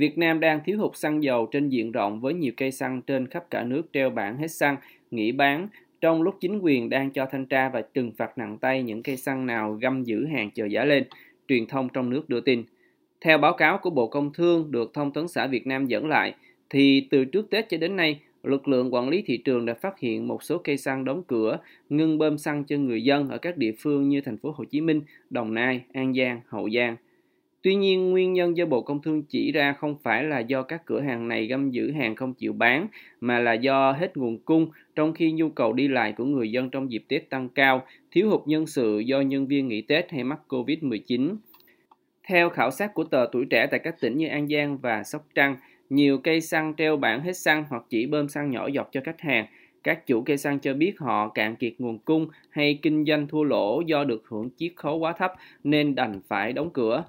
Việt Nam đang thiếu hụt xăng dầu trên diện rộng với nhiều cây xăng trên khắp cả nước treo bảng hết xăng, nghỉ bán, trong lúc chính quyền đang cho thanh tra và trừng phạt nặng tay những cây xăng nào găm giữ hàng chờ giá lên, truyền thông trong nước đưa tin. Theo báo cáo của Bộ Công Thương được Thông tấn xã Việt Nam dẫn lại, thì từ trước Tết cho đến nay, lực lượng quản lý thị trường đã phát hiện một số cây xăng đóng cửa, ngưng bơm xăng cho người dân ở các địa phương như thành phố Hồ Chí Minh, Đồng Nai, An Giang, Hậu Giang. Tuy nhiên, nguyên nhân do Bộ Công Thương chỉ ra không phải là do các cửa hàng này găm giữ hàng không chịu bán, mà là do hết nguồn cung, trong khi nhu cầu đi lại của người dân trong dịp Tết tăng cao, thiếu hụt nhân sự do nhân viên nghỉ Tết hay mắc COVID-19. Theo khảo sát của tờ Tuổi Trẻ tại các tỉnh như An Giang và Sóc Trăng, nhiều cây xăng treo bảng hết xăng hoặc chỉ bơm xăng nhỏ giọt cho khách hàng. Các chủ cây xăng cho biết họ cạn kiệt nguồn cung hay kinh doanh thua lỗ do được hưởng chiết khấu quá thấp nên đành phải đóng cửa.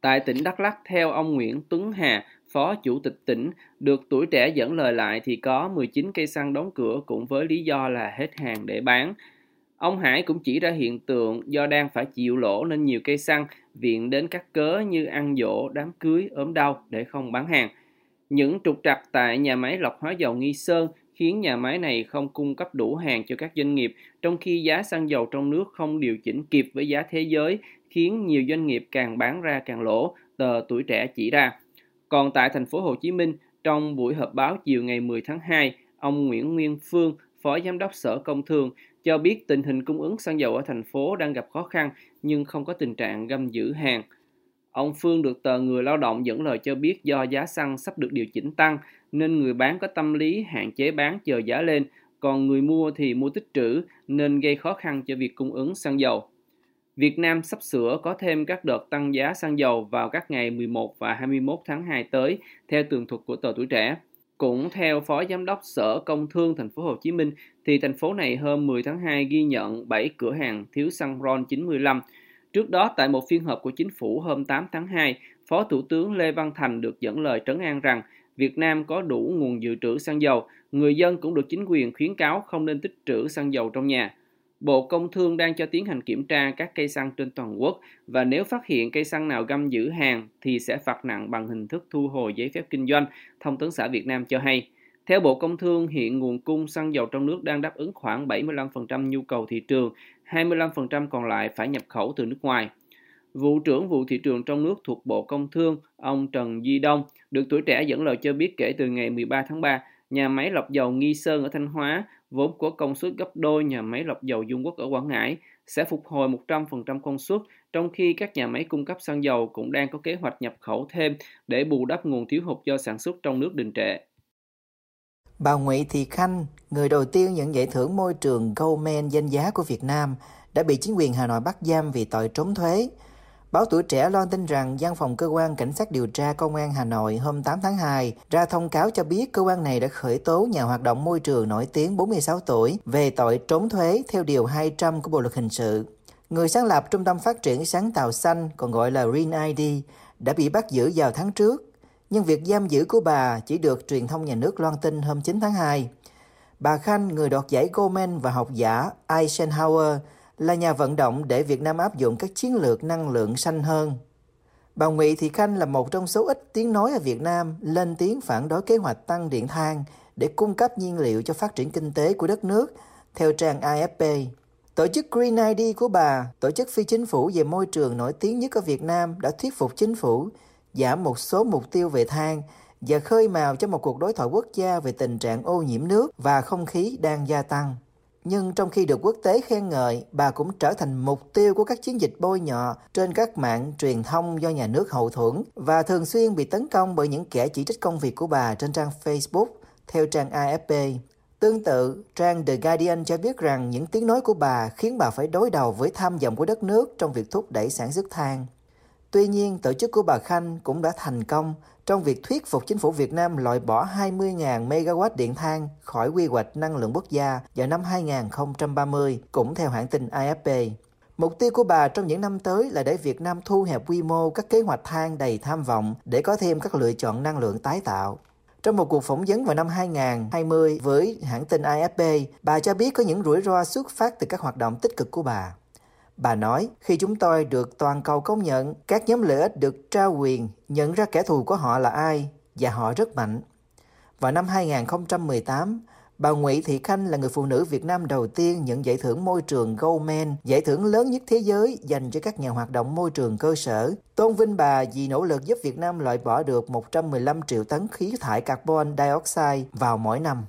Tại tỉnh Đắk Lắk, theo ông Nguyễn Tuấn Hà, Phó Chủ tịch tỉnh, được tuổi trẻ dẫn lời lại thì có 19 cây xăng đóng cửa cũng với lý do là hết hàng để bán. Ông Hải cũng chỉ ra hiện tượng do đang phải chịu lỗ nên nhiều cây xăng viện đến các cớ như ăn dỗ, đám cưới, ốm đau để không bán hàng. Những trục trặc tại nhà máy lọc hóa dầu Nghi Sơn khiến nhà máy này không cung cấp đủ hàng cho các doanh nghiệp, trong khi giá xăng dầu trong nước không điều chỉnh kịp với giá thế giới, khiến nhiều doanh nghiệp càng bán ra càng lỗ, tờ tuổi trẻ chỉ ra. Còn tại thành phố Hồ Chí Minh, trong buổi họp báo chiều ngày 10 tháng 2, ông Nguyễn Nguyên Phương, Phó Giám đốc Sở Công Thương, cho biết tình hình cung ứng xăng dầu ở thành phố đang gặp khó khăn nhưng không có tình trạng găm giữ hàng. Ông Phương được tờ Người Lao động dẫn lời cho biết do giá xăng sắp được điều chỉnh tăng nên người bán có tâm lý hạn chế bán chờ giá lên, còn người mua thì mua tích trữ nên gây khó khăn cho việc cung ứng xăng dầu. Việt Nam sắp sửa có thêm các đợt tăng giá xăng dầu vào các ngày 11 và 21 tháng 2 tới, theo tường thuật của tờ Tuổi Trẻ. Cũng theo Phó Giám đốc Sở Công Thương Thành phố Hồ Chí Minh, thì thành phố này hôm 10 tháng 2 ghi nhận 7 cửa hàng thiếu xăng RON 95. Trước đó, tại một phiên họp của chính phủ hôm 8 tháng 2, Phó Thủ tướng Lê Văn Thành được dẫn lời trấn an rằng Việt Nam có đủ nguồn dự trữ xăng dầu, người dân cũng được chính quyền khuyến cáo không nên tích trữ xăng dầu trong nhà. Bộ Công Thương đang cho tiến hành kiểm tra các cây xăng trên toàn quốc và nếu phát hiện cây xăng nào găm giữ hàng thì sẽ phạt nặng bằng hình thức thu hồi giấy phép kinh doanh, Thông tấn xã Việt Nam cho hay. Theo Bộ Công Thương, hiện nguồn cung xăng dầu trong nước đang đáp ứng khoảng 75% nhu cầu thị trường, 25% còn lại phải nhập khẩu từ nước ngoài. Vụ trưởng vụ thị trường trong nước thuộc Bộ Công Thương, ông Trần Di Đông, được tuổi trẻ dẫn lời cho biết kể từ ngày 13 tháng 3, nhà máy lọc dầu Nghi Sơn ở Thanh Hóa, vốn có công suất gấp đôi nhà máy lọc dầu Dung Quốc ở Quảng Ngãi, sẽ phục hồi 100% công suất, trong khi các nhà máy cung cấp xăng dầu cũng đang có kế hoạch nhập khẩu thêm để bù đắp nguồn thiếu hụt do sản xuất trong nước đình trệ. Bà Nguyễn Thị Khanh, người đầu tiên nhận giải thưởng môi trường Goldman danh giá của Việt Nam, đã bị chính quyền Hà Nội bắt giam vì tội trốn thuế. Báo Tuổi Trẻ loan tin rằng Văn phòng Cơ quan Cảnh sát điều tra Công an Hà Nội hôm 8 tháng 2 ra thông cáo cho biết cơ quan này đã khởi tố nhà hoạt động môi trường nổi tiếng 46 tuổi về tội trốn thuế theo Điều 200 của Bộ Luật Hình sự. Người sáng lập Trung tâm Phát triển Sáng tạo Xanh, còn gọi là Green ID, đã bị bắt giữ vào tháng trước nhưng việc giam giữ của bà chỉ được truyền thông nhà nước loan tin hôm 9 tháng 2. Bà Khanh, người đoạt giải Goldman và học giả Eisenhower, là nhà vận động để Việt Nam áp dụng các chiến lược năng lượng xanh hơn. Bà Ngụy Thị Khanh là một trong số ít tiếng nói ở Việt Nam lên tiếng phản đối kế hoạch tăng điện than để cung cấp nhiên liệu cho phát triển kinh tế của đất nước, theo trang AFP. Tổ chức Green ID của bà, tổ chức phi chính phủ về môi trường nổi tiếng nhất ở Việt Nam đã thuyết phục chính phủ giảm một số mục tiêu về than và khơi mào cho một cuộc đối thoại quốc gia về tình trạng ô nhiễm nước và không khí đang gia tăng. Nhưng trong khi được quốc tế khen ngợi, bà cũng trở thành mục tiêu của các chiến dịch bôi nhọ trên các mạng truyền thông do nhà nước hậu thuẫn và thường xuyên bị tấn công bởi những kẻ chỉ trích công việc của bà trên trang Facebook, theo trang AFP. Tương tự, trang The Guardian cho biết rằng những tiếng nói của bà khiến bà phải đối đầu với tham vọng của đất nước trong việc thúc đẩy sản xuất than. Tuy nhiên, tổ chức của bà Khanh cũng đã thành công trong việc thuyết phục chính phủ Việt Nam loại bỏ 20.000 MW điện than khỏi quy hoạch năng lượng quốc gia vào năm 2030, cũng theo hãng tin AFP. Mục tiêu của bà trong những năm tới là để Việt Nam thu hẹp quy mô các kế hoạch than đầy tham vọng để có thêm các lựa chọn năng lượng tái tạo. Trong một cuộc phỏng vấn vào năm 2020 với hãng tin AFP, bà cho biết có những rủi ro xuất phát từ các hoạt động tích cực của bà. Bà nói, khi chúng tôi được toàn cầu công nhận, các nhóm lợi ích được trao quyền nhận ra kẻ thù của họ là ai và họ rất mạnh. Vào năm 2018, bà Nguyễn Thị Khanh là người phụ nữ Việt Nam đầu tiên nhận giải thưởng môi trường Goldman, giải thưởng lớn nhất thế giới dành cho các nhà hoạt động môi trường cơ sở. Tôn vinh bà vì nỗ lực giúp Việt Nam loại bỏ được 115 triệu tấn khí thải carbon dioxide vào mỗi năm.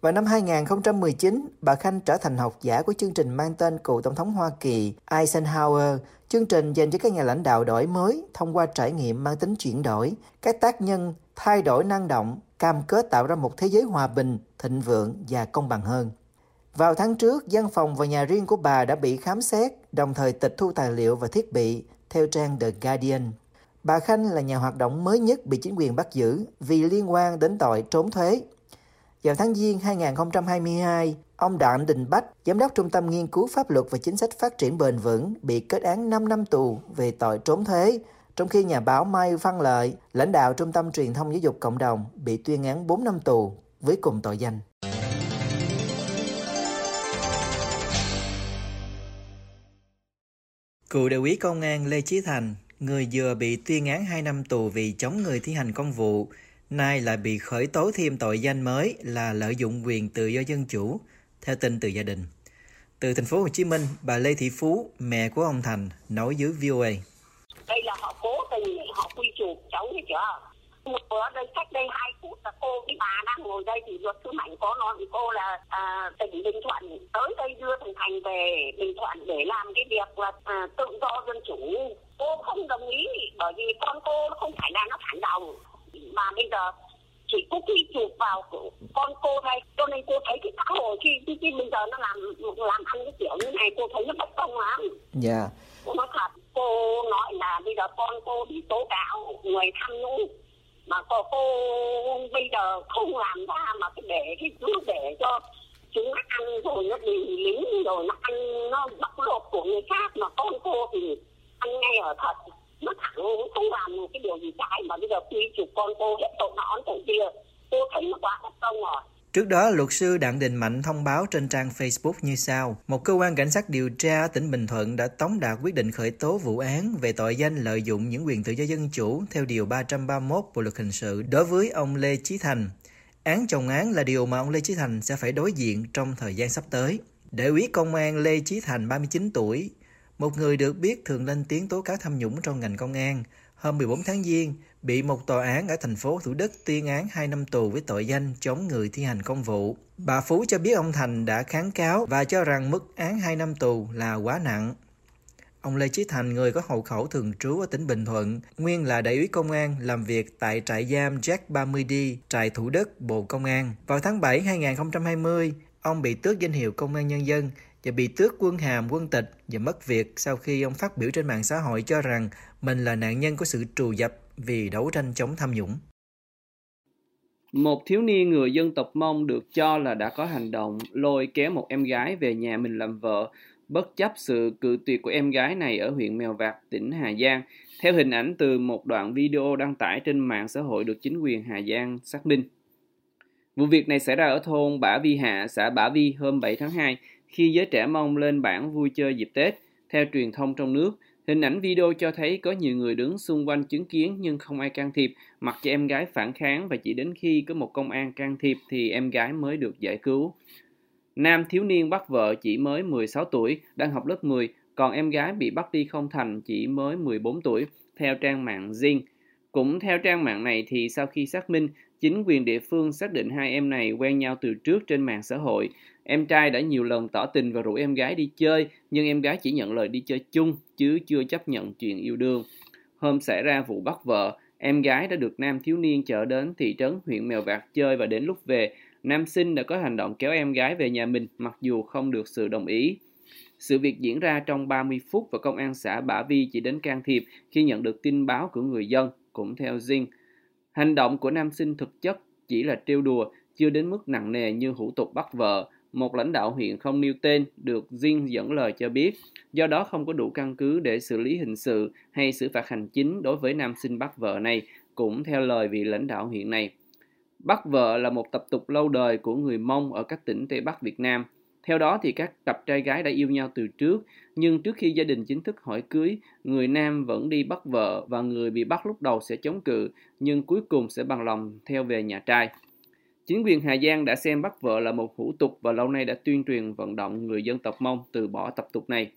Vào năm 2019, bà Khanh trở thành học giả của chương trình mang tên cựu Tổng thống Hoa Kỳ Eisenhower, chương trình dành cho các nhà lãnh đạo đổi mới thông qua trải nghiệm mang tính chuyển đổi, các tác nhân thay đổi năng động, cam kết tạo ra một thế giới hòa bình, thịnh vượng và công bằng hơn. Vào tháng trước, văn phòng và nhà riêng của bà đã bị khám xét, đồng thời tịch thu tài liệu và thiết bị, theo trang The Guardian. Bà Khanh là nhà hoạt động mới nhất bị chính quyền bắt giữ vì liên quan đến tội trốn thuế. Vào tháng Giêng 2022, ông Đặng Đình Bách, Giám đốc Trung tâm Nghiên cứu Pháp luật và Chính sách Phát triển Bền vững, bị kết án 5 năm tù về tội trốn thuế, trong khi nhà báo Mai Văn Lợi, lãnh đạo Trung tâm Truyền thông Giáo dục Cộng đồng, bị tuyên án 4 năm tù với cùng tội danh. Cựu đại úy công an Lê Chí Thành, người vừa bị tuyên án 2 năm tù vì chống người thi hành công vụ, nay lại bị khởi tố thêm tội danh mới là lợi dụng quyền tự do dân chủ, theo tin từ gia đình. Từ thành phố Hồ Chí Minh, bà Lê Thị Phú, mẹ của ông Thành, nói với VOA. Đây là họ cố tình họ quy chuột cháu thấy chưa? Ở đây cách đây hai phút là cô với bà đang ngồi đây thì luật sư Mạnh có nói với cô là à, tỉnh Bình Thuận tới đây đưa thằng Thành về Bình Thuận để làm cái việc là à, tự do dân chủ. Cô không đồng ý bởi vì con cô nó không phải là nó phản động mà bây giờ chỉ có khi chụp vào con cô đây cho nên cô thấy cái xã hội khi, khi, khi bây giờ nó làm làm ăn cái kiểu như này cô thấy nó bất công lắm dạ yeah. cô nói thật cô nói là bây giờ con cô bị tố cáo người tham nhũng mà cô, cô bây giờ không làm ra mà cái để cái cứ để cho chúng nó ăn rồi nó bị lính rồi nó ăn nó bóc lột của người khác mà con cô thì ăn ngay ở thật nó thẳng không làm một cái điều gì trái mà bây giờ quy chụp con cô hết tội nó tội kia cô thấy nó quá bất công rồi Trước đó, luật sư Đặng Đình Mạnh thông báo trên trang Facebook như sau. Một cơ quan cảnh sát điều tra tỉnh Bình Thuận đã tống đạt quyết định khởi tố vụ án về tội danh lợi dụng những quyền tự do dân chủ theo Điều 331 Bộ Luật Hình sự đối với ông Lê Chí Thành. Án chồng án là điều mà ông Lê Chí Thành sẽ phải đối diện trong thời gian sắp tới. Đại úy công an Lê Chí Thành 39 tuổi, một người được biết thường lên tiếng tố cáo tham nhũng trong ngành công an, hôm 14 tháng Giêng bị một tòa án ở thành phố Thủ Đức tuyên án 2 năm tù với tội danh chống người thi hành công vụ. Bà Phú cho biết ông Thành đã kháng cáo và cho rằng mức án 2 năm tù là quá nặng. Ông Lê Chí Thành, người có hộ khẩu thường trú ở tỉnh Bình Thuận, nguyên là đại úy công an làm việc tại trại giam Jack 30D, trại Thủ Đức, Bộ Công an. Vào tháng 7 2020, ông bị tước danh hiệu công an nhân dân và bị tước quân hàm quân tịch và mất việc sau khi ông phát biểu trên mạng xã hội cho rằng mình là nạn nhân của sự trù dập vì đấu tranh chống tham nhũng. Một thiếu niên người dân tộc Mông được cho là đã có hành động lôi kéo một em gái về nhà mình làm vợ, bất chấp sự cự tuyệt của em gái này ở huyện Mèo Vạc, tỉnh Hà Giang. Theo hình ảnh từ một đoạn video đăng tải trên mạng xã hội được chính quyền Hà Giang xác minh. Vụ việc này xảy ra ở thôn Bả Vi Hạ, xã Bả Vi hôm 7 tháng 2 khi giới trẻ mong lên bảng vui chơi dịp Tết. Theo truyền thông trong nước, hình ảnh video cho thấy có nhiều người đứng xung quanh chứng kiến nhưng không ai can thiệp, mặc cho em gái phản kháng và chỉ đến khi có một công an can thiệp thì em gái mới được giải cứu. Nam thiếu niên bắt vợ chỉ mới 16 tuổi, đang học lớp 10, còn em gái bị bắt đi không thành chỉ mới 14 tuổi, theo trang mạng Zing. Cũng theo trang mạng này thì sau khi xác minh, chính quyền địa phương xác định hai em này quen nhau từ trước trên mạng xã hội. Em trai đã nhiều lần tỏ tình và rủ em gái đi chơi, nhưng em gái chỉ nhận lời đi chơi chung, chứ chưa chấp nhận chuyện yêu đương. Hôm xảy ra vụ bắt vợ, em gái đã được nam thiếu niên chở đến thị trấn huyện Mèo Vạc chơi và đến lúc về, nam sinh đã có hành động kéo em gái về nhà mình mặc dù không được sự đồng ý. Sự việc diễn ra trong 30 phút và công an xã Bả Vi chỉ đến can thiệp khi nhận được tin báo của người dân, cũng theo zing Hành động của nam sinh thực chất chỉ là trêu đùa, chưa đến mức nặng nề như hủ tục bắt vợ, một lãnh đạo huyện không nêu tên được riêng dẫn lời cho biết, do đó không có đủ căn cứ để xử lý hình sự hay xử phạt hành chính đối với nam sinh bắt vợ này, cũng theo lời vị lãnh đạo huyện này. Bắt vợ là một tập tục lâu đời của người Mông ở các tỉnh Tây Bắc Việt Nam. Theo đó thì các cặp trai gái đã yêu nhau từ trước, nhưng trước khi gia đình chính thức hỏi cưới, người nam vẫn đi bắt vợ và người bị bắt lúc đầu sẽ chống cự, nhưng cuối cùng sẽ bằng lòng theo về nhà trai. Chính quyền Hà Giang đã xem bắt vợ là một hủ tục và lâu nay đã tuyên truyền vận động người dân tộc Mông từ bỏ tập tục này.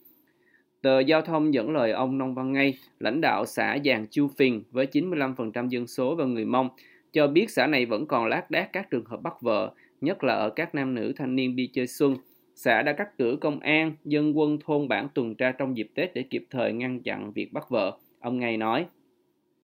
Tờ Giao thông dẫn lời ông Nông Văn Ngay, lãnh đạo xã Giàng Chu Phình với 95% dân số và người Mông, cho biết xã này vẫn còn lác đác các trường hợp bắt vợ, nhất là ở các nam nữ thanh niên đi chơi xuân. Xã đã cắt cử công an, dân quân thôn bản tuần tra trong dịp Tết để kịp thời ngăn chặn việc bắt vợ. Ông Ngay nói.